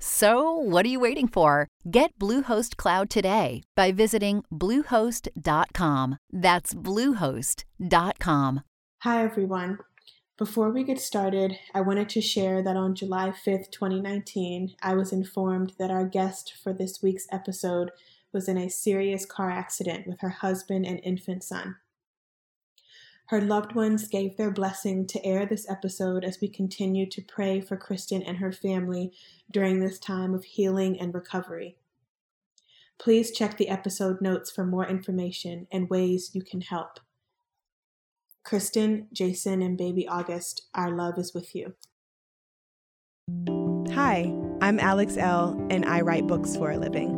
So, what are you waiting for? Get Bluehost Cloud today by visiting Bluehost.com. That's Bluehost.com. Hi, everyone. Before we get started, I wanted to share that on July 5th, 2019, I was informed that our guest for this week's episode was in a serious car accident with her husband and infant son. Her loved ones gave their blessing to air this episode as we continue to pray for Kristian and her family during this time of healing and recovery. Please check the episode notes for more information and ways you can help. Kristian, Jason, and baby August, our love is with you. Hi, I'm Alex Elle, and I write books for a living.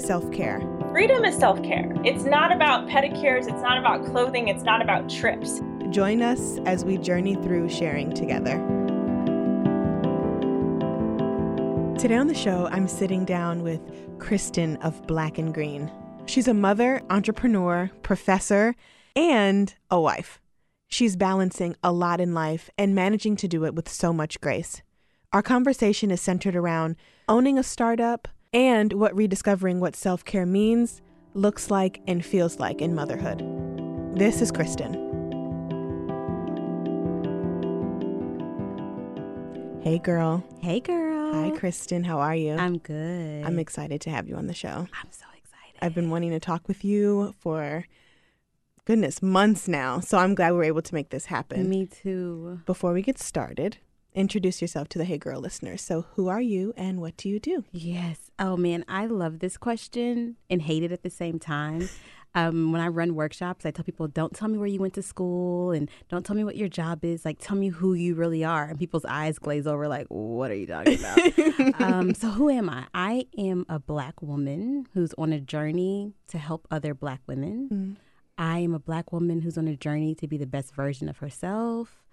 self care. Freedom is self care. It's not about pedicures, it's not about clothing, it's not about trips. Join us as we journey through sharing together. Today on the show, I'm sitting down with Kristian of Black and Green. She's a mother, entrepreneur, professor, and a wife. She's balancing a lot in life and managing to do it with so much grace. Our conversation is centered around owning a startup, and what rediscovering what self care means, looks like, and feels like in motherhood. This is Kristian. Hey, girl. Hey, girl. Hi, Kristian. How are you? I'm good. I'm excited to have you on the show. I'm so excited. I've been wanting to talk with you for goodness, months now. So I'm glad we are able to make this happen. Me too. Before we get started, introduce yourself to the Hey Girl listeners. So, who are you and what do you do? Yes. Oh, man, I love this question and hate it at the same time. Um, when I run workshops, I tell people, don't tell me where you went to school and don't tell me what your job is. Like, tell me who you really are. And people's eyes glaze over, like, what are you talking about? um, so, who am I? I am a Black woman who's on a journey to help other Black women. Mm. I am a Black woman who's on a journey to be the best version of herself.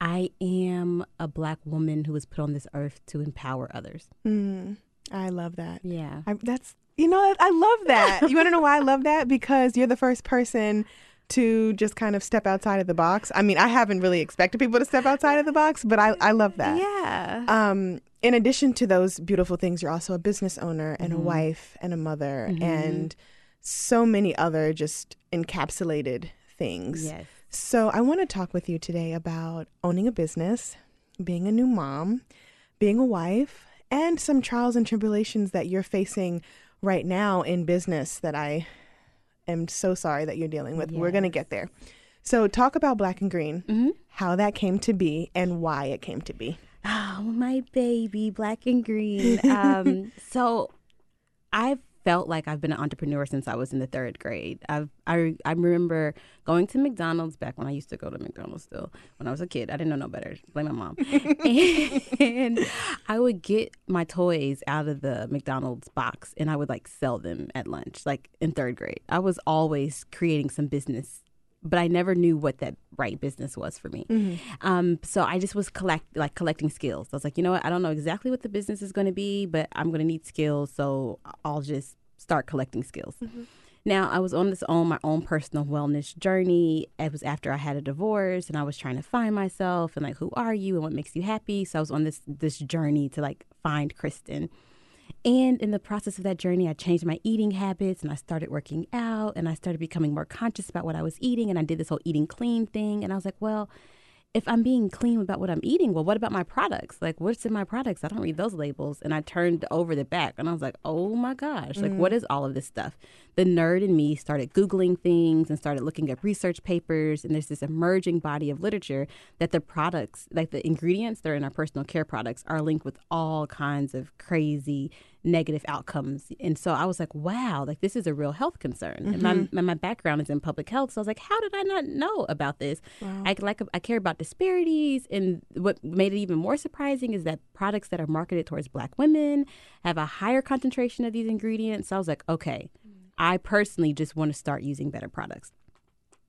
I am a black woman who was put on this earth to empower others. Mm, I love that. Yeah. I, that's, you know, I love that. you want to know why I love that? Because you're the first person to just kind of step outside of the box. I mean, I haven't really expected people to step outside of the box, but I, I love that. Yeah. Um, in addition to those beautiful things, you're also a business owner and mm-hmm. a wife and a mother mm-hmm. and so many other just encapsulated things. Yes. So, I want to talk with you today about owning a business, being a new mom, being a wife, and some trials and tribulations that you're facing right now in business that I am so sorry that you're dealing with. Yes. We're going to get there. So, talk about Black and Green, mm-hmm. how that came to be, and why it came to be. Oh, my baby, Black and Green. Um, so, I've felt like I've been an entrepreneur since I was in the third grade. I've, I I remember going to McDonald's back when I used to go to McDonald's still when I was a kid. I didn't know no better. Blame my mom. and, I would get my toys out of the McDonald's box and I would like sell them at lunch, like in third grade. I was always creating some business but I never knew what that right business was for me. Mm-hmm. Um, so I just was collect like collecting skills. I was like, you know what? I don't know exactly what the business is going to be, but I'm going to need skills, so I'll just start collecting skills. Mm-hmm. Now I was on this own my own personal wellness journey. It was after I had a divorce, and I was trying to find myself and like, who are you and what makes you happy. So I was on this this journey to like find Kristian. And in the process of that journey, I changed my eating habits and I started working out and I started becoming more conscious about what I was eating. And I did this whole eating clean thing. And I was like, well, if I'm being clean about what I'm eating, well, what about my products? Like, what's in my products? I don't read those labels. And I turned over the back and I was like, oh my gosh, like, what mm. is all of this stuff? The nerd in me started Googling things and started looking up research papers. And there's this emerging body of literature that the products, like the ingredients that are in our personal care products, are linked with all kinds of crazy negative outcomes. And so I was like, wow, like this is a real health concern. And my, mm-hmm. my, my background is in public health. So I was like, how did I not know about this? I like I care about disparities. And what made it even more surprising is that products that are marketed towards black women have a higher concentration of these ingredients. So I was like, okay, mm. I personally just want to start using better products.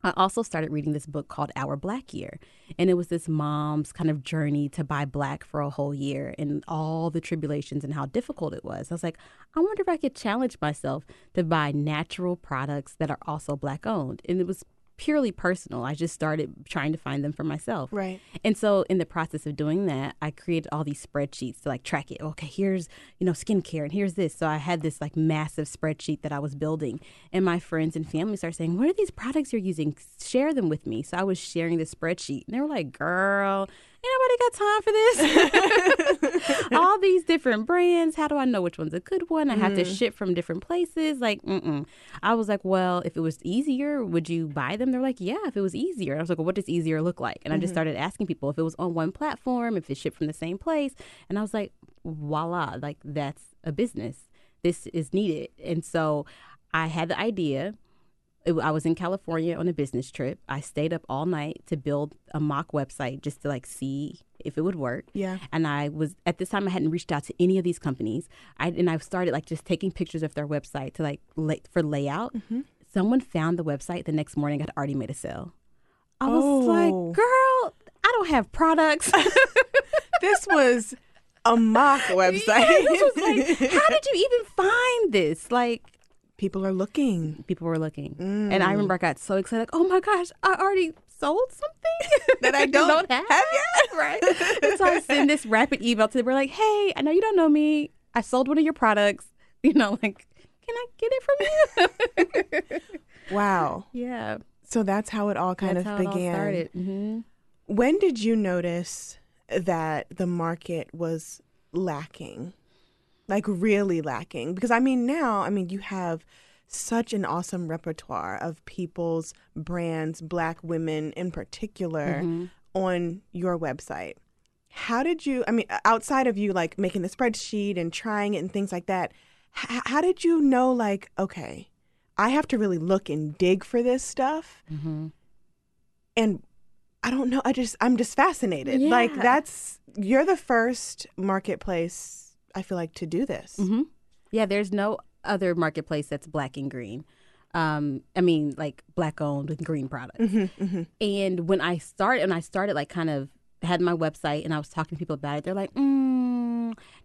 I also started reading this book called Our Black Year. And it was this mom's kind of journey to buy black for a whole year and all the tribulations and how difficult it was. I was like, I wonder if I could challenge myself to buy natural products that are also black owned. And it was purely personal. I just started trying to find them for myself. Right. And so in the process of doing that, I created all these spreadsheets to like track it. Okay, here's, you know, skincare and here's this. So I had this like massive spreadsheet that I was building. And my friends and family started saying, What are these products you're using? Share them with me. So I was sharing the spreadsheet. And they were like, Girl, ain't nobody got time for this. all these different brands. How do I know which one's a good one? I have to mm. ship from different places. Like, mm-mm. I was like, well, if it was easier, would you buy them? They're like, yeah, if it was easier. I was like, well, what does easier look like? And I just mm-hmm. started asking people if it was on one platform, if it shipped from the same place. And I was like, voila, like that's a business. This is needed. And so I had the idea. It- I was in California on a business trip. I stayed up all night to build a mock website just to like see if it would work. Yeah. And I was at this time I hadn't reached out to any of these companies. I and I started like just taking pictures of their website to like lay, for layout. Mm-hmm. Someone found the website the next morning. I'd already made a sale. I was Oh. like, girl, I don't have products. This was a mock website. Yeah, this was like, how did you even find this? Like, People are looking. people were looking. And I remember I got so excited, like, oh my gosh, I already sold something That I don't have, have yet. right. and so I send this rapid email to them. We're like, hey, I know you don't know me. I sold one of your products. You know, like, can I get it from you? Wow. yeah. So that's how it all kind That's of how it all began. started. hmm When did you notice that the market was lacking? Like really lacking? Because I mean, now, I mean, you have such an awesome repertoire of people's brands, black women in particular, mm-hmm. on your website. How did you, I mean, outside of you like making the spreadsheet and trying it and things like that, h- how did you know, like, okay, I have to really look and dig for this stuff? Mm-hmm. and I don't know. I just I'm just fascinated. Like that's you're the first marketplace I feel like to do this. hmm Yeah, there's no other marketplace that's black and green. Um, I mean, like black owned with green products. Mm-hmm, And when I started, and I started like kind of had my website, and I was talking to people about it. They're like, mm,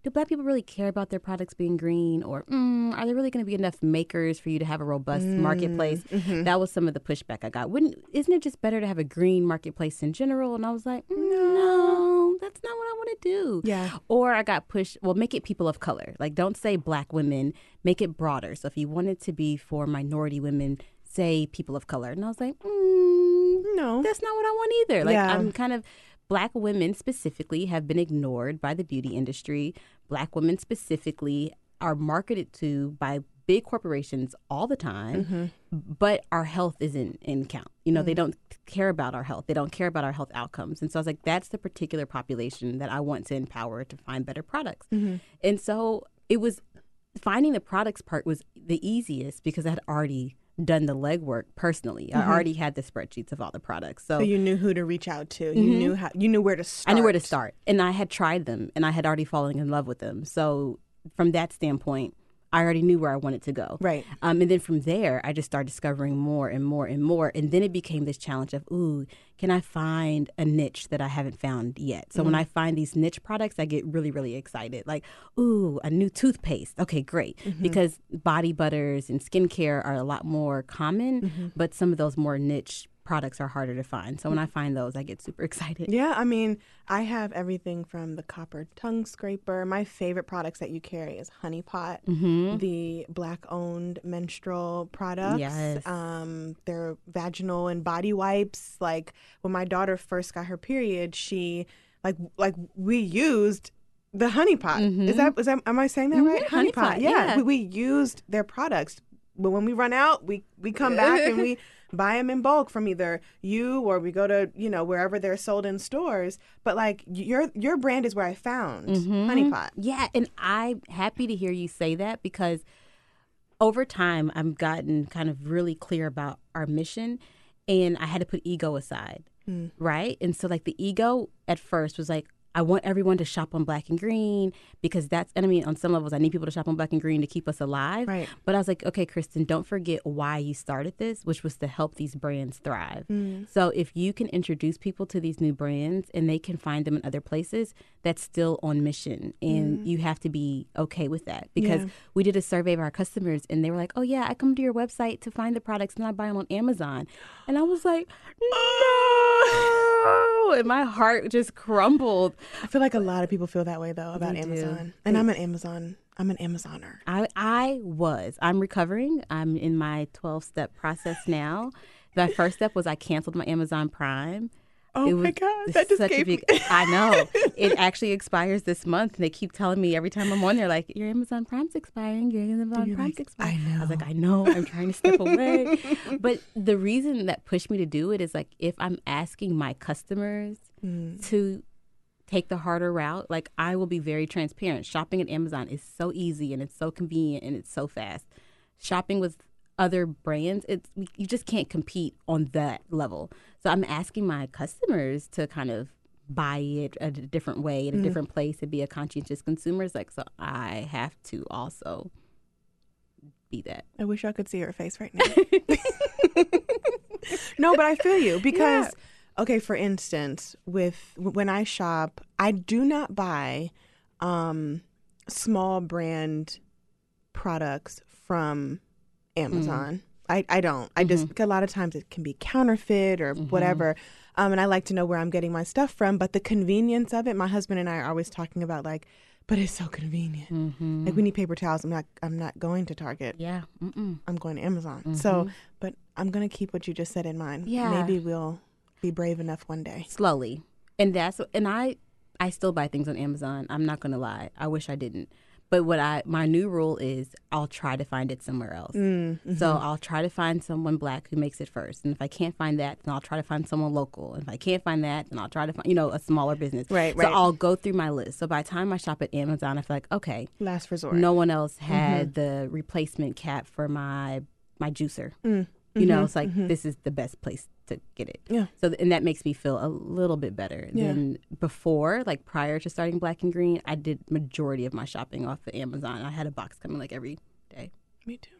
"Do black people really care about their products being green, or mm, are there really going to be enough makers for you to have a robust marketplace?" That was some of the pushback I got. Wouldn't isn't it just better to have a green marketplace in general? And I was like, "Mm, "No, that's not what I want to do." Yeah. Or I got pushed, well, make it people of color. Like, don't say black women, make it broader. So if you want it to be for minority women, say people of color. And I was like, mm, No. that's not what I want either. Like, Yeah. I'm kind of, black women specifically have been ignored by the beauty industry. Black women specifically are marketed to by big corporations all the time, mm-hmm. but our health isn't in count. You know, they mm-hmm. don't care about our health. They don't care about our health outcomes. And so I was like, that's the particular population that I want to empower to find better products. Mm-hmm. And so it was finding the products part was the easiest because I had already done the legwork personally. I mm-hmm. already had the spreadsheets of all the products. So you knew who to reach out to. You mm-hmm. knew how you knew where to start. I knew where to start. And I had tried them and I had already fallen in love with them. So from that standpoint, I already knew where I wanted to go. Right. Um, and then from there, I just started discovering more and more and more. And then it became this challenge of, ooh, can I find a niche that I haven't found yet? So when mm-hmm. I find these niche products, I get really, really excited. Like, ooh, a new toothpaste. Okay, great. Mm-hmm. Because body butters and skincare are a lot more common, mm-hmm. but some of those more niche products are harder to find. So when I find those, I get super excited. Yeah, I mean, I have everything from the copper tongue scraper. My favorite products that you carry is Honey Pot, Mm-hmm. the black-owned menstrual products. Yes. Um, they're vaginal and body wipes. Like when my daughter first got her period, she like like we used the Honey Pot. Is that is that am I saying that Mhm, right? Honey Pot, yeah. We, we used their products. But when we run out, we we come back and we buy them in bulk from either you or we go to you know wherever they're sold in stores. But like your your brand is where I found Mm-hmm. Honey Pot. Yeah, and I'm happy to hear you say that because over time I've gotten kind of really clear about our mission and I had to put ego aside. Right? And so like the ego at first was like I want everyone to shop on black and green because that's and I mean on some levels I need people to shop on black and green to keep us alive. Right. But I was like, okay, Kristian, don't forget why you started this, which was to help these brands thrive. Mm. So if you can introduce people to these new brands and they can find them in other places, that's still on mission. And you have to be okay with that. Because Mm. Yeah. we did a survey of our customers and they were like, oh, yeah, I come to your website to find the products and I buy them on Amazon. And I was like, no. and my heart just crumbled. I feel like a lot of people feel that way though about They do. Amazon, and I'm an Amazon. I'm an Amazoner. I I was. I'm recovering. I'm in my 12 step process now. My first step was I canceled my Amazon Prime. Oh It my was god, that just such a big. me. I know it actually expires this month, and they keep telling me every time I'm on there, like your Amazon Prime's expiring, your Amazon You're Prime's like, expiring. I know. I was like, I know, I'm trying to step away, but the reason that pushed me to do it is like if I'm asking my customers Mm. to take the harder route, like I will be very transparent. Shopping at Amazon is so easy and it's so convenient and it's so fast. Shopping with other brands, it's you just can't compete on that level. So I'm asking my customers to kind of buy it a different way in a mm-hmm. different place and be a conscientious consumer. It's like so I have to also be that. I wish I could see her face right now. no, but I feel you because okay, for instance, with when I shop, I do not buy um small brand products from Amazon. I, I don't. I just a lot of times it can be counterfeit or whatever. Um, and I like to know where I'm getting my stuff from. But the convenience of it, my husband and I are always talking about like, but it's so convenient. Mm-hmm. Like we need paper towels. I'm not. I'm not going to Target. Yeah. Mm-mm. I'm going to Amazon. So, but I'm gonna keep what you just said in mind. Yeah. Maybe we'll be brave enough one day. slowly. And that's and i i still buy things on amazon. I'm not gonna lie. I wish i didn't. But what i my new rule is i'll try to find it somewhere else. Mm, mm-hmm. so i'll try to find someone black who makes it first. And if i can't find that then i'll try to find someone local. And if i can't find that then i'll try to find you know a smaller business. Right, so i'll go through my list. So by the time i shop at amazon i feel like okay Last resort. no one else had Mm-hmm. the replacement cap for my my juicer. Mm, you know mhm, it's like mhm. this is the best place to get it Yeah. so th- and that makes me feel a little bit better Yeah. than before like prior to starting black and green i did majority of my shopping off of amazon i had a box coming like every day Me too.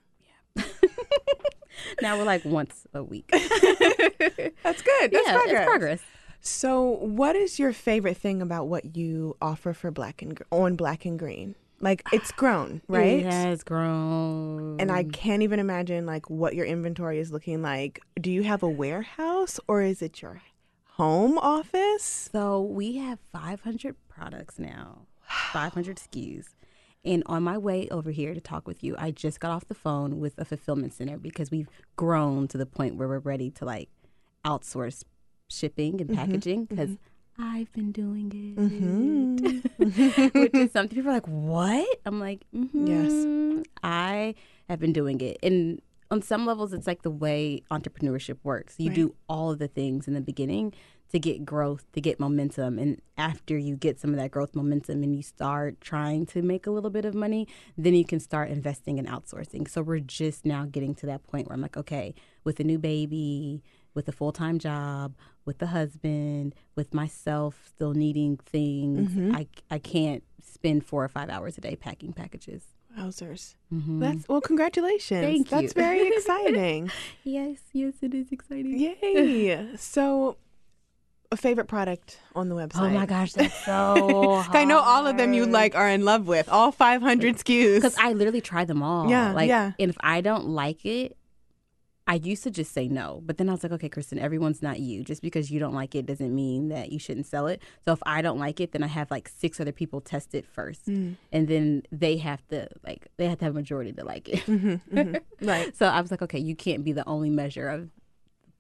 Yeah. now we're like once a week That's good. That's yeah progress. it's progress So, what is your favorite thing about what you offer for Black and on Black and Green? Like it's grown, right? it has grown And I can't even imagine like what your inventory is looking like. Do you have a warehouse or is it your home office? So we have 500 products now, 500 SKUs. And on my way over here to talk with you, I just got off the phone with a fulfillment center because we've grown to the point where we're ready to like outsource shipping and mm-hmm. packaging because mm-hmm. I've been doing it. Which is something people are like, what? I'm like, mm-hmm. I have been doing it. And on some levels, it's like the way entrepreneurship works. You Right. do all of the things in the beginning to get growth, to get momentum. And after you get some of that growth momentum and you start trying to make a little bit of money, then you can start investing in outsourcing. So we're just now getting to that point where I'm like, okay, with a new baby, with a full time job, with the husband, with myself still needing things, Mm-hmm. I, I can't spend four or five hours a day packing packages. Wowzers. Mhm. That's well, congratulations. Thank you. That's very exciting. yes, yes, it is exciting. Yay. So, a favorite product on the website? Oh my gosh, that's so I know all of them you like are in love with. All 500 SKUs. Because I literally try them all. Yeah, like, yeah. And if I don't like it, I used to just say no, but then I was like, okay, Kristian, everyone's not you. Just because you don't like it doesn't mean that you shouldn't sell it. So if I don't like it, then I have like six other people test it first, Mm. and then they have to like they have to have a majority to like it. Mm-hmm, mm-hmm. Right. so I was like, okay, you can't be the only measure of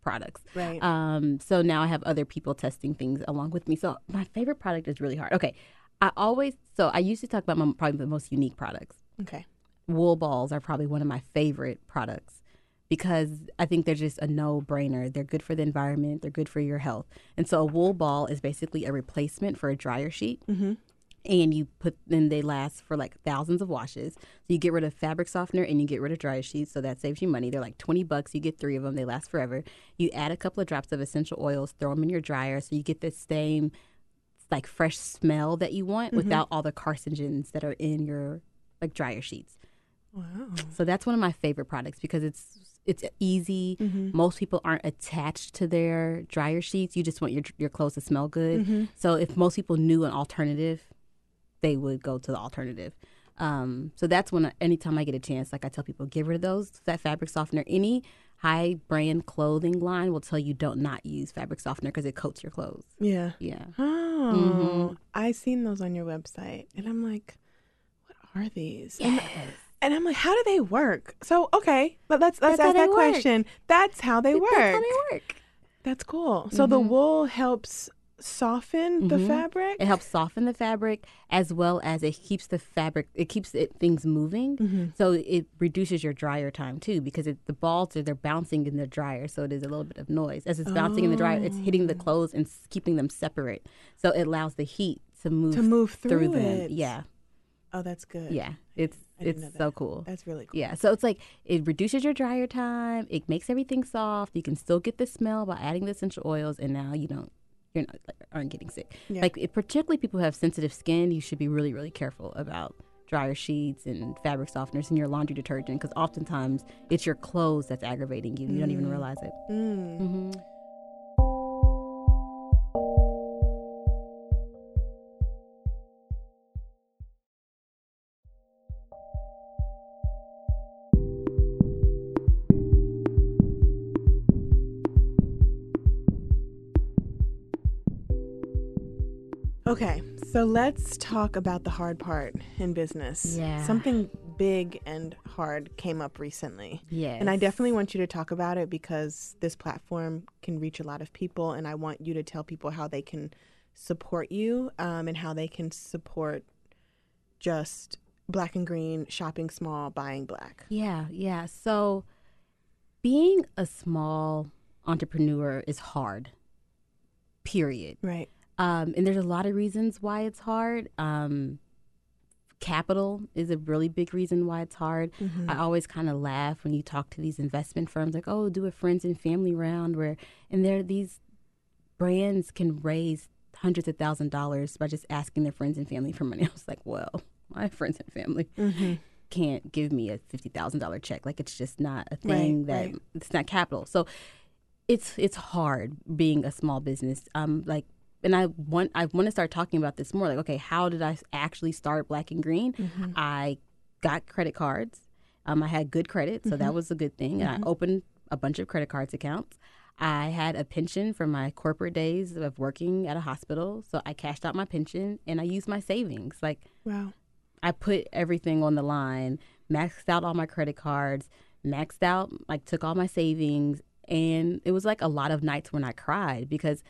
products. Right. Um, so now I have other people testing things along with me. So my favorite product is really hard. Okay, I always so I used to talk about my probably the most unique products. okay. Wool balls are probably one of my favorite products because I think they're just a no brainer. They're good for the environment. They're good for your health. And so a wool ball is basically a replacement for a dryer sheet. Mm-hmm. And you put then they last for like thousands of washes. So you get rid of fabric softener and you get rid of dryer sheets, so that saves you money. They're like twenty bucks. You get three of them. They last forever. You add a couple of drops of essential oils, throw them in your dryer, so you get the same like fresh smell that you want without all the carcinogens that are in your like dryer sheets. Wow. So that's one of my favorite products because it's it's easy. Mm-hmm. Most people aren't attached to their dryer sheets. You just want your your clothes to smell good. Mm-hmm. So if most people knew an alternative, they would go to the alternative. Um, so that's when anytime I get a chance, like I tell people, get rid of those that fabric softener. Any high brand clothing line will tell you don't not use fabric softener because it coats your clothes. Yeah. Yeah. Oh, Mhm. I seen those on your website, and I'm like, what are these? And, and I'm like, how do they work? So okay, but let's let's That's ask that work. question. That's how they work. That's how they work. That's cool. So the Mhm. wool helps soften the Mhm. fabric. It helps soften the fabric as well as it keeps the fabric. It keeps it things moving. Mm-hmm. So it reduces your dryer time too because it, the balls are they're bouncing in the dryer, so it is a little bit of noise as it's bouncing in the dryer. It's hitting the Oh. clothes and keeping them separate, so it allows the heat to move to move through, them. it. Yeah, Oh, that's good. yeah, it's it's so that. cool. That's really cool. Yeah, so it's like it reduces your dryer time. It makes everything soft. You can still get the smell by adding the essential oils, and now you don't you're not like, aren't getting sick. Yeah. Like it, particularly people who have sensitive skin, you should be really really careful about dryer sheets and fabric softeners and your laundry detergent because oftentimes it's your clothes that's aggravating you. You don't even realize it. Mm. hmm Okay, so let's talk about the hard part in business. Yeah. Something big and hard came up recently. Yes. And I definitely want you to talk about it because this platform can reach a lot of people, and I want you to tell people how they can support you um, and how they can support just black and green, shopping small, buying black. Yeah, yeah. So being a small entrepreneur is hard. Period. Right. Um, and there's a lot of reasons why it's hard. Um, capital is a really big reason why it's hard. Mm-hmm. I always kind of laugh when you talk to these investment firms, like, "Oh, do a friends and family round," where and there these brands can raise hundreds of thousand dollars by just asking their friends and family for money. I was like, "Well, my friends and family Mm-hmm. can't give me a fifty thousand dollar check. Like it's just not a Right, thing that right. it's not capital. So it's it's hard being a small business. Um, like, and I want I want to start talking about this more. Like, okay, how did I actually start Black and Green? Mm-hmm. I got credit cards. Um, I had good credit, so Mm-hmm. that was a good thing. And I opened a bunch of credit cards accounts. I had a pension from my corporate days of working at a hospital, so I cashed out my pension and I used my savings. Like Wow. I put everything on the line, maxed out all my credit cards, maxed out, like took all my savings. And it was like a lot of nights when I cried because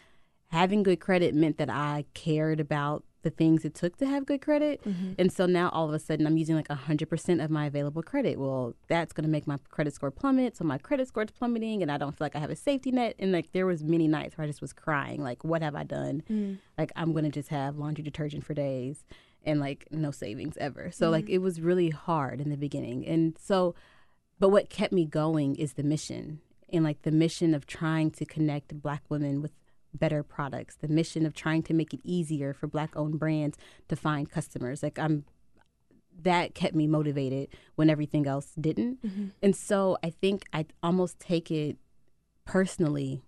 having good credit meant that I cared about the things it took to have good credit. Mm-hmm. And so now all of a sudden I'm using like 100% of my available credit. Well, that's going to make my credit score plummet. So my credit score is plummeting and I don't feel like I have a safety net. And like there was many nights where I just was crying, like, what have I done? Mm. Like I'm going to just have laundry detergent for days and like no savings ever. So like mm-hmm. it was really hard in the beginning. And so but what kept me going is the mission and like the mission of trying to connect black women with better products, the mission of trying to make it easier for black owned brands to find customers. Like I'm that kept me motivated when everything else didn't. Mm-hmm. And so I think I almost take it personally,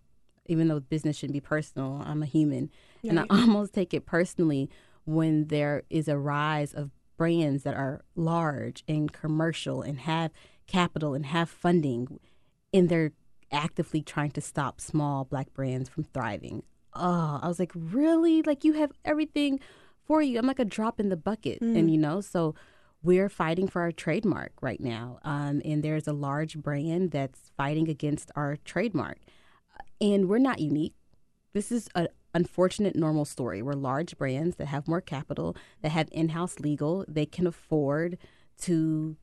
even though business shouldn't be personal. I'm a human. And I almost take it personally when there is a rise of brands that are large and commercial and have capital and have funding and they're actively trying to stop small black brands from thriving. Oh, I was like, really? Like you have everything for you. I'm like a drop in the bucket, Mm. and you know, so we're fighting for our trademark right now. Um, and there's a large brand that's fighting against our trademark, and we're not unique. This is an unfortunate normal story where large brands that have more capital, that have in-house legal, they can afford to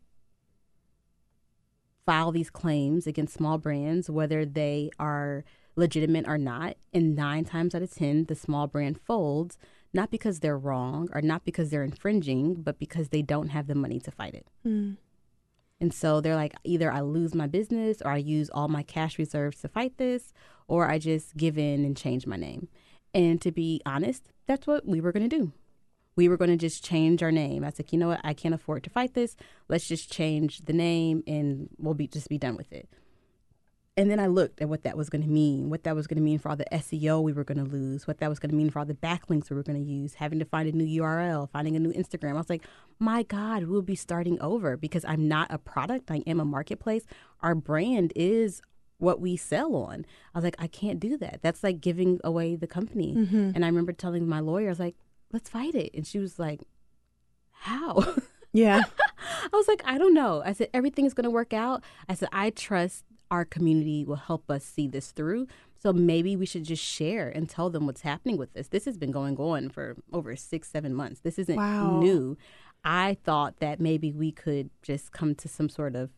file these claims against small brands, whether they are legitimate or not. And nine times out of 10, the small brand folds, not because they're wrong or not because they're infringing, but because they don't have the money to fight it. Mm. And so they're like, either I lose my business or I use all my cash reserves to fight this, or I just give in and change my name. And to be honest, that's what we were going to do. We were going to just change our name. I was like, you know what? I can't afford to fight this. Let's just change the name and we'll be just be done with it. And then I looked at what that was going to mean, what that was going to mean for all the SEO we were going to lose, what that was going to mean for all the backlinks we were going to use, having to find a new URL, finding a new Instagram. I was like, my God, we'll be starting over because I'm not a product. I am a marketplace. Our brand is what we sell on. I was like, I can't do that. That's like giving away the company. Mm-hmm. And I remember telling my lawyer, I was like, let's fight it. And she was like, how? Yeah. I was like, I don't know. I said, everything is going to work out. I said, I trust our community will help us see this through. So maybe we should just share and tell them what's happening with this. This has been going on for over six, seven months. This isn't Wow. new. I thought that maybe we could just come to some sort of.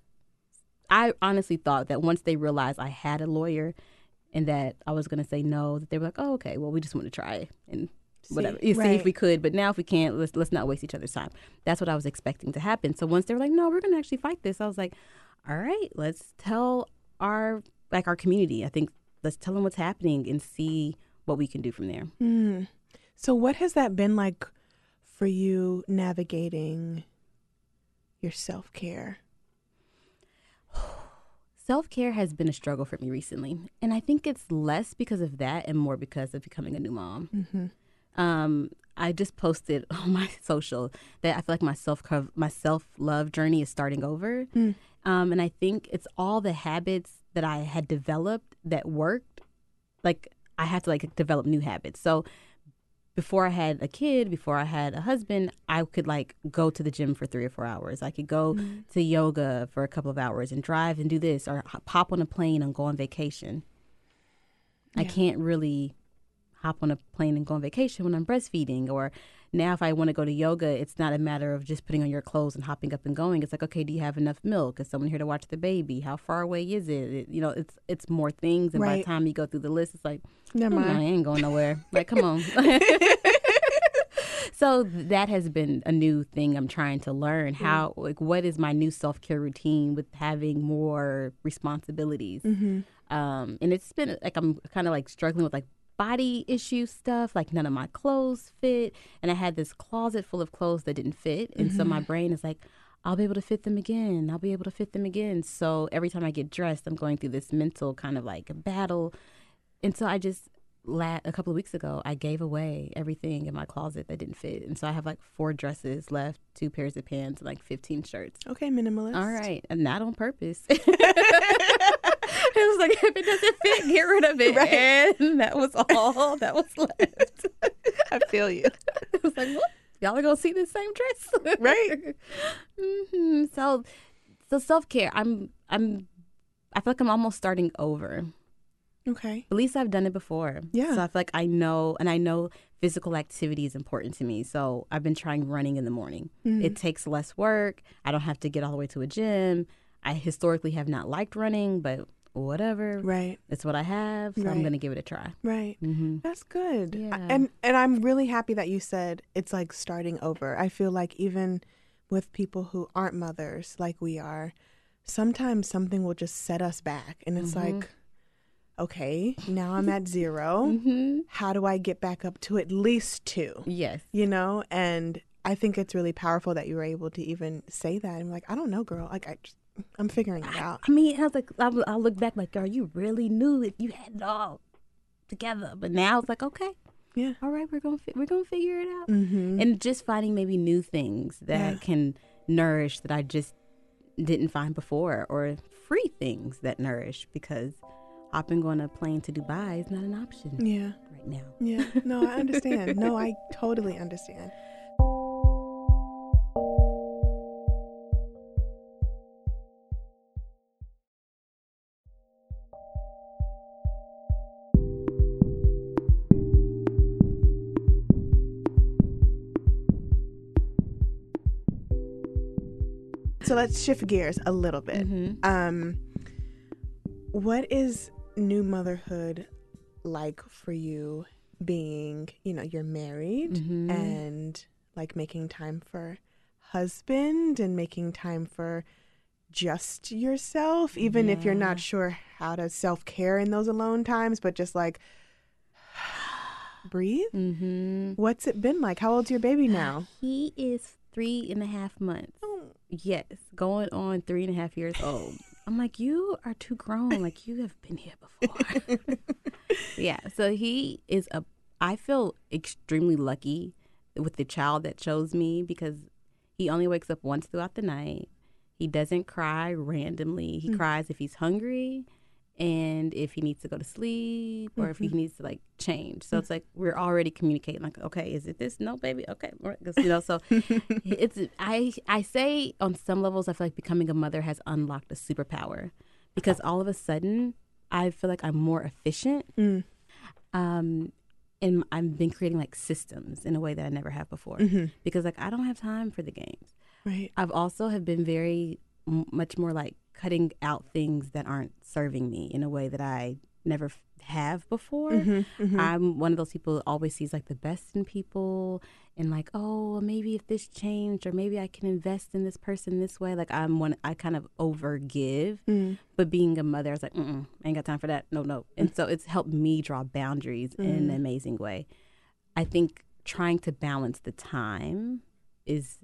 I honestly thought that once they realized I had a lawyer and that I was going to say no, that they were like, oh, okay, well, we just want to try and whatever. You see right. if we could, but now if we can't, let's let's not waste each other's time. That's what I was expecting to happen. So once they were like, "No, we're going to actually fight this," I was like, "All right, let's tell our like our community. I think let's tell them what's happening and see what we can do from there." Mm. So, what has that been like for you navigating your self care? Self care has been a struggle for me recently, and I think it's less because of that and more because of becoming a new mom. Mm-hmm. Um, I just posted on my social that I feel like my self my self love journey is starting over, Mm. um, and I think it's all the habits that I had developed that worked. Like I had to like develop new habits. So before I had a kid, before I had a husband, I could like go to the gym for three or four hours. I could go to yoga for a couple of hours and drive and do this, or pop on a plane and go on vacation. I can't really hop on a plane and go on vacation when I'm breastfeeding. Or now, if I want to go to yoga, it's not a matter of just putting on your clothes and hopping up and going. It's like, okay, do you have enough milk? Is someone here to watch the baby? How far away is it? it you know, it's it's more things. And by the time you go through the list, it's like, Never mind, I ain't going nowhere. like, come on. so that has been a new thing I'm trying to learn. How, like, what is my new self care routine with having more responsibilities? Mm-hmm. um, and it's been like I'm kind of like struggling with like body issue stuff. Like none of my clothes fit, and I had this closet full of clothes that didn't fit, and so my mm-hmm. brain is like, I'll be able to fit them again. I'll be able to fit them again. So every time I get dressed, I'm going through this mental kind of like battle, and so I just. La- a couple of weeks ago, I gave away everything in my closet that didn't fit, and so I have like four dresses left, two pairs of pants, and like fifteen shirts. Okay, minimalist. All right, and not on purpose. it was like if it doesn't of it, Right. and that was all that was left. I feel you. it was like, well, y'all are gonna see the same dress, Right. hmm So, so self care. I'm, I'm, I feel like I'm almost starting over. Okay. At least I've done it before. Yeah. So I feel like I know, and I know physical activity is important to me. So I've been trying running in the morning. Mm. It takes less work. I don't have to get all the way to a gym. I historically have not liked running, but whatever. Right. It's what I have, so I'm going to give it a try. Right. hmm That's good. I- Yeah. And and I'm really happy that you said it's like starting over. I feel like even with people who aren't mothers like we are, sometimes something will just set us back and it's Mhm. like okay, now I'm at 0 hmm How do I get back up to at least 2? Yes. You know? And I think it's really powerful that you were able to even say that. I'm like, I don't know, girl. Like I just, I'm figuring it out. I mean, I was like, I, I look back like, girl, you really knew it. You had it all together. But now it's like, okay, Yeah. all right, we're gonna fi- we're gonna figure it out. Mhm. And just finding maybe new things that Yeah. can nourish that I just didn't find before, or free things that nourish because hopping on a plane to Dubai is not an option Yeah. right now. Yeah. No, I understand. no, I totally understand. So let's shift gears a little bit. Mhm. Um, what is new motherhood like for you? Being, you know, you're married Mhm. and like making time for husband and making time for just yourself, even if you're not sure how to self care in those alone times, but just like breathe. Mm-hmm. What's it been like? How old's your baby now? He is three and a half months. Yes, going on three and a half years old. I'm like, you are too grown. Like you have been here before. yeah. So he is a. I feel extremely lucky with the child that chose me because he only wakes up once throughout the night. He doesn't cry randomly. He mm. cries if he's hungry and if he needs to go to sleep or if he needs to like change. So it's like we're already communicating like, okay, is it this? No, baby. Okay. You know, so it's I I say on some levels I feel like becoming a mother has unlocked a superpower because all of a sudden I feel like I'm more efficient. Mm. Um and I've been creating like systems in a way that I never have before Mhm. because like I don't have time for the games. Right. I've also have been very m- much more like cutting out things that aren't serving me in a way that I never f- have before. Mhm, mhm. I'm one of those people that always sees like the best in people and like, oh, well, maybe if this changed or maybe I can invest in this person this way. Like I'm one, I kind of overgive. Mm. But being a mother, I was like, mm I ain't got time for that. No, no. And so it's helped me draw boundaries in an Mm. amazing way. I think trying to balance the time is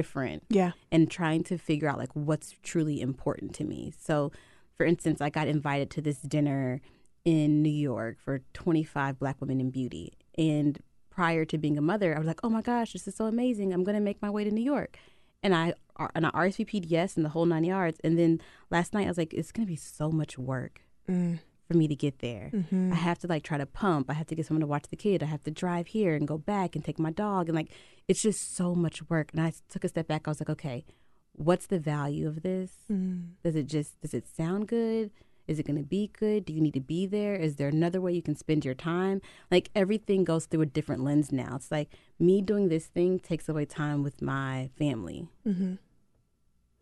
different Yeah. and trying to figure out like what's truly important to me. So, for instance, I got invited to this dinner in New York for 25 black women in beauty. And prior to being a mother, I was like, "Oh my gosh, this is so amazing. I'm going to make my way to New York." And I and I RSVP'd yes and the whole 9 yards. And then last night I was like, "It's going to be so much work Mm. For me to get there. Mhm. I have to like try to pump. I have to get someone to watch the kid. I have to drive here and go back and take my dog. And like, it's just so much work. And I took a step back. I was like, okay, what's the value of this? Mm. Does it just, does it sound good? Is it going to be good? Do you need to be there? Is there another way you can spend your time? Like everything goes through a different lens now. It's like me doing this thing takes away time with my family. Mhm.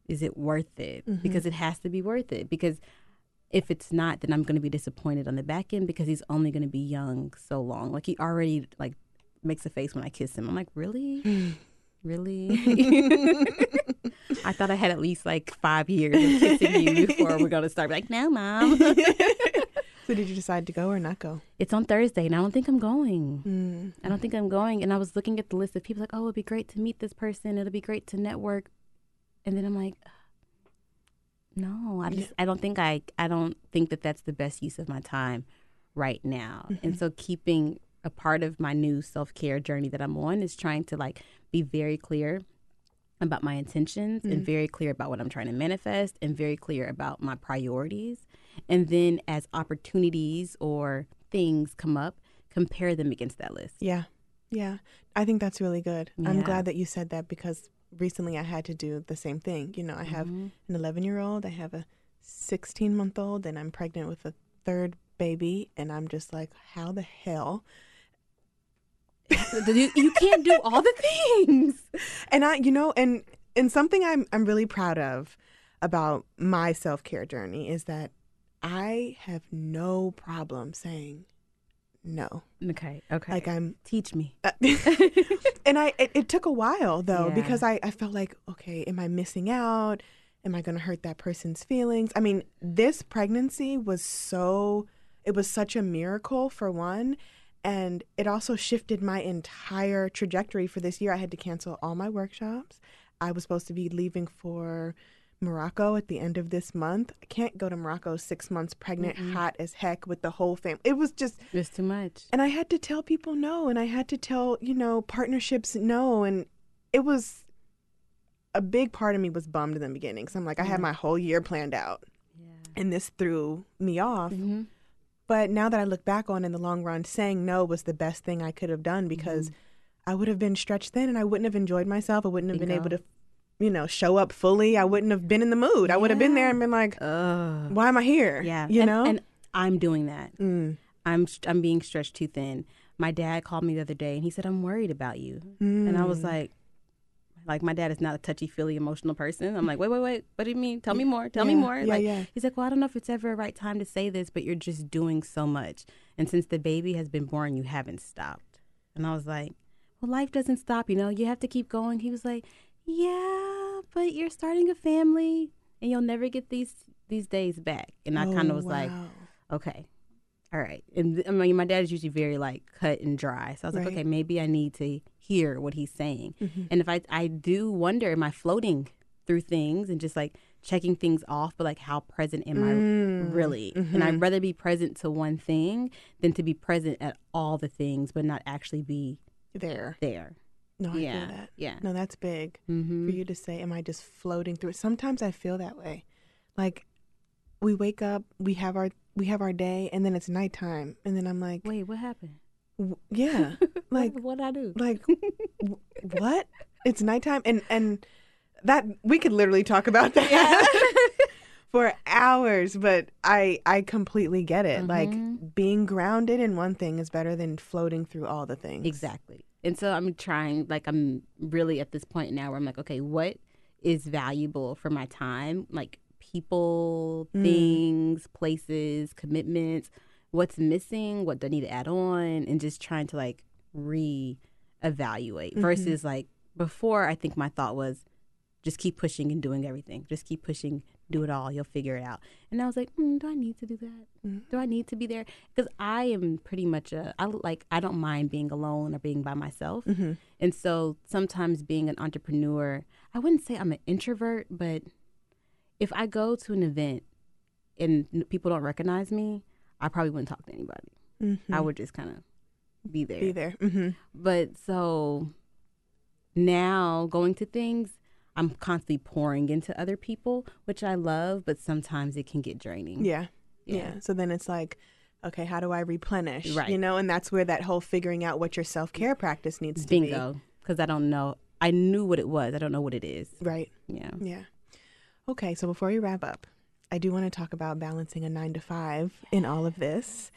Is it worth it? Mhm. Because it has to be worth it. Because if it's not, then I'm going to be disappointed on the back end because he's only going to be young so long. Like he already like makes a face when I kiss him. I'm like, really, really. I thought I had at least like five years of kissing you before we're going to start. Like, no, mom. So did you decide to go or not go? it's on Thursday, and I don't think I'm going. Mm. I don't think I'm going. And I was looking at the list of people like, oh, it'd be great to meet this person. It'll be great to network. And then I'm like, no, I just, I don't think I, I don't think that that's the best use of my time right now. And mm-hmm. so keeping a part of my new self care journey that I'm on is trying to like be very clear about my intentions and mm-hmm. very clear about what I'm trying to manifest and very clear about my priorities. And then as opportunities or things come up, compare them against that list. Yeah. Yeah. I think that's really good. I'm glad that you said that because recently I had to do the same thing. You know, I have Mhm. an 11 year old, I have a 16 month old, and I'm pregnant with a third baby. And I'm just like, how the hell? you, you can't do all the things. And I, you know, and and something I'm I'm really proud of about my self care journey is that I have no problem saying no. Okay. Okay. Like I'm teach me. Uh, and I it, it took a while though Yeah. because I, I felt like okay am I missing out am I going to hurt that person's feelings I mean this pregnancy was so it was such a miracle for one and it also shifted my entire trajectory for this year I had to cancel all my workshops I was supposed to be leaving for Morocco at the end of this month I can't go to Morocco 6 months pregnant hot as heck with the whole family it was just It's too much. and I had to tell people no, and I had to tell, you know, partnerships no. And it was a big part of me was bummed in the beginning. So I'm like, I had my whole year planned out. and this threw me off. Mm-hmm. But now that I look back on in the long run, saying no was the best thing I could have done because I would have been stretched thin and I wouldn't have enjoyed myself. I wouldn't have been able to, you know, show up fully. I wouldn't have been in the mood. I would have been there and been like, Ugh. why am I here? Yeah, You and, know? and I'm doing that. Mm. I'm I'm being stretched too thin. My dad called me the other day and he said I'm worried about you, and I was Mm. like, like my dad is not a touchy feely emotional person. I'm like, wait, wait, wait. What do you mean? Tell me more. Tell me more. yeah, like yeah. he's like, well, I don't know if it's ever a right time to say this, but you're just doing so much, and since the baby has been born, you haven't stopped. And I was like, well, life doesn't stop. You know, you have to keep going. He was like, yeah, but you're starting a family, and you'll never get these these days back. And I kind Oh, of was like, okay, all right. And th- I mean, my dad is usually very like cut and dry. So I was Right. like, okay, maybe I need to hear what he's saying. Mm-hmm. And if I, I do wonder, am I floating through things and just like checking things off, but like how present am Mm, I really? And mm-hmm. I'd rather be present to one thing than to be present at all the things, but not actually be there. there. No, I yeah. feel that. Yeah. No, that's big Mm-hmm. for you to say, am I just floating through it? Sometimes I feel that way. Like we wake up, we have our we have our day and then it's nighttime and then I'm like, Wait, what happened? w- yeah. like what I do? like w- what? It's nighttime and and that we could literally talk about that for hours, but I I completely get it. Mhm. Like being grounded in one thing is better than floating through all the things. Exactly. And so I'm trying, like, I'm really at this point now where I'm like, okay, what is valuable for my time? Like, people, Mm. things, places, commitments. What's missing? What do I need to add on? And just trying to, like, re evaluate versus, like, before, I think my thought was just keep pushing and doing everything. Just keep pushing, do it all. You'll figure it out. And I was like, mm, do I need to do that? Do I need to be there? Because I am pretty much a, I like, I don't mind being alone or being by myself. And so sometimes being an entrepreneur, I wouldn't say I'm an introvert, but if I go to an event and people don't recognize me, I probably wouldn't talk to anybody. I would just kind of be there. Be there. hmm But so now going to things, I'm constantly pouring into other people, which I love, but sometimes it can get draining. Yeah. yeah. Yeah. So then it's like, okay, how do I replenish? Right. You know, and that's where that whole figuring out what your self care practice needs to be. Bingo. Because I don't know. I knew what it was. I don't know what it is. Right. Yeah. Yeah. Okay, so before we wrap up, I do want to talk about balancing a nine to five in all of this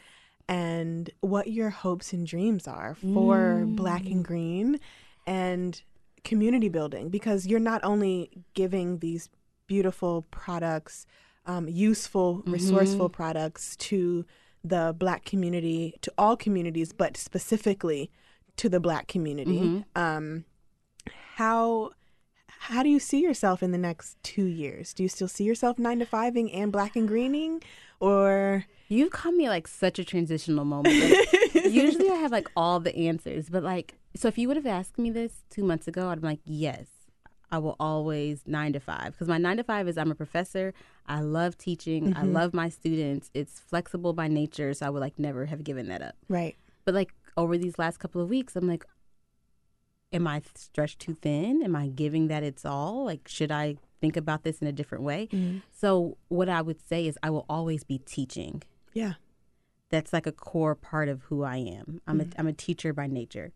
and what your hopes and dreams are for Black and mm. Green and community building because you're not only giving these beautiful products, um, useful, resourceful products to the Black community, to all communities, but specifically to the Black community. Um, how how do you see yourself in the next two years? Do you still see yourself nine to fiving and black and greening, or You've caught me like such a transitional moment. Like, usually I have like all the answers, but like, so if you would have asked me this two months ago, I'd be like, yes, I will always nine to five. Because my nine to five is I'm a professor. I love teaching. I mm-hmm. love my students. It's flexible by nature. So I would like never have given that up. right? But like over these last couple of weeks, I'm like, am I stretched too thin? Am I giving that its all? Like, should I think about this in a different way? Mm-hmm. So, what I would say is, I will always be teaching. Yeah, That's like a core part of who I am. I'm a mm-hmm. I'm a teacher by nature.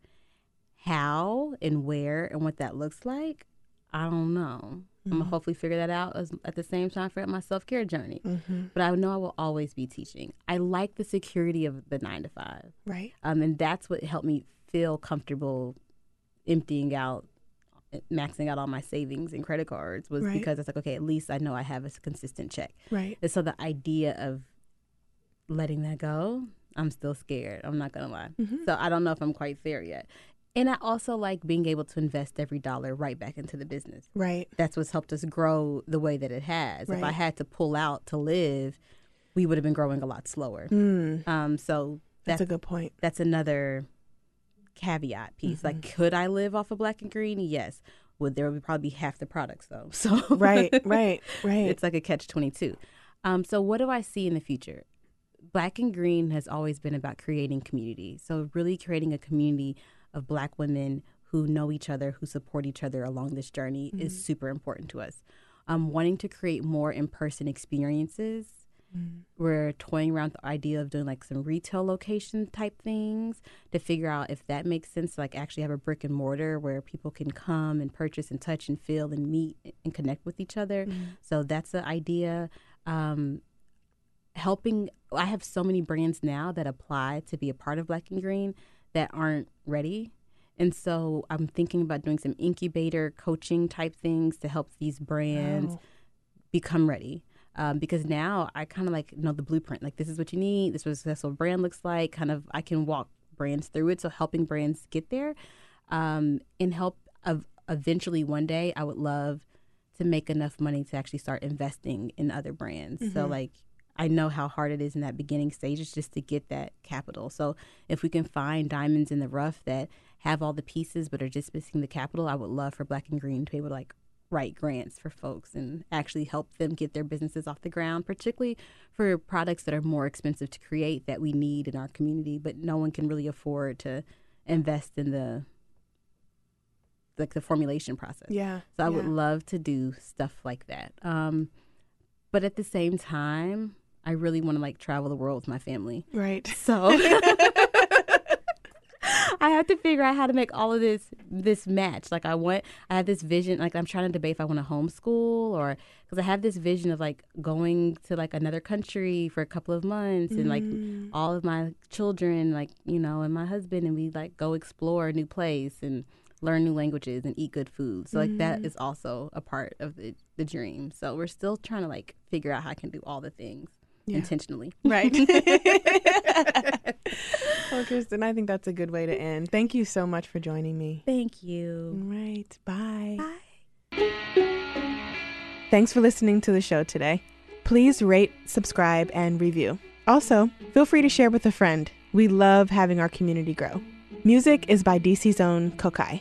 How and where and what that looks like, I don't know. I'm gonna mm-hmm. hopefully figure that out as, at the same time for my self care journey. Mm-hmm. But I know I will always be teaching. I like the security of the nine to five. right. Um, and that's what helped me feel comfortable emptying out, maxing out all my savings and credit cards was Right. because it's like, okay, at least I know I have a consistent check. Right. And so the idea of letting that go, I'm still scared. I'm not to lie. Mm-hmm. So I don't know if I'm quite there yet. And I also like being able to invest every dollar right back into the business. Right. That's what's helped us grow the way that it has. If I had to pull out to live, we would have been growing a lot slower. Mm, Um, so that's that's a good point. that's another caveat piece. Like, could I live off of black and green? Yes. Would there would probably be half the products though? So Right. Right. Right. it's like a catch twenty two. Um, so what do I see in the future? Black and green has always been about creating community. So really creating a community of black women who know each other, who support each other along this journey is super important to us. Um, wanting to create more in person experiences we're toying around the idea of doing like some retail location type things to figure out if that makes sense. Like actually have a brick and mortar where people can come and purchase and touch and feel and meet and connect with each other. Mm-hmm. So that's the idea. Um, helping, I have so many brands now that apply to be a part of Black and Green that aren't ready. And so I'm thinking about doing some incubator coaching type things to help these brands Wow. become ready. Um, because now I kind of like know the blueprint. Like this is what you need. This is what a successful brand looks like. Kind of I can walk brands through it. So helping brands get there, um, and help of eventually one day I would love to make enough money to actually start investing in other brands. So like I know how hard it is in that beginning stages just to get that capital. So if we can find diamonds in the rough that have all the pieces but are just missing the capital, I would love for Black and Green to be able to like write grants for folks and actually help them get their businesses off the ground, particularly for products that are more expensive to create that we need in our community, but no one can really afford to invest in the like the formulation process. Yeah. So I would love to do stuff like that. Um, but at the same time, I really want to like travel the world with my family. Right. So I have to figure out how to make all of this this match. Like I want, I have this vision. Like I'm trying to debate if I want to homeschool or because I have this vision of like going to like another country for a couple of months and like Mm. all of my children, like you know, and my husband, and we like go explore a new place and learn new languages and eat good food. So like that is also a part of the the dream. So we're still trying to like figure out how I can do all the things Yeah. intentionally. Right. well, Kristian, I think that's a good way to end. Thank you so much for joining me. Thank you. Right. Bye. Bye. Thanks for listening to the show today. Please rate, subscribe, and review. Also, feel free to share with a friend. We love having our community grow. Music is by DC's own Kokai.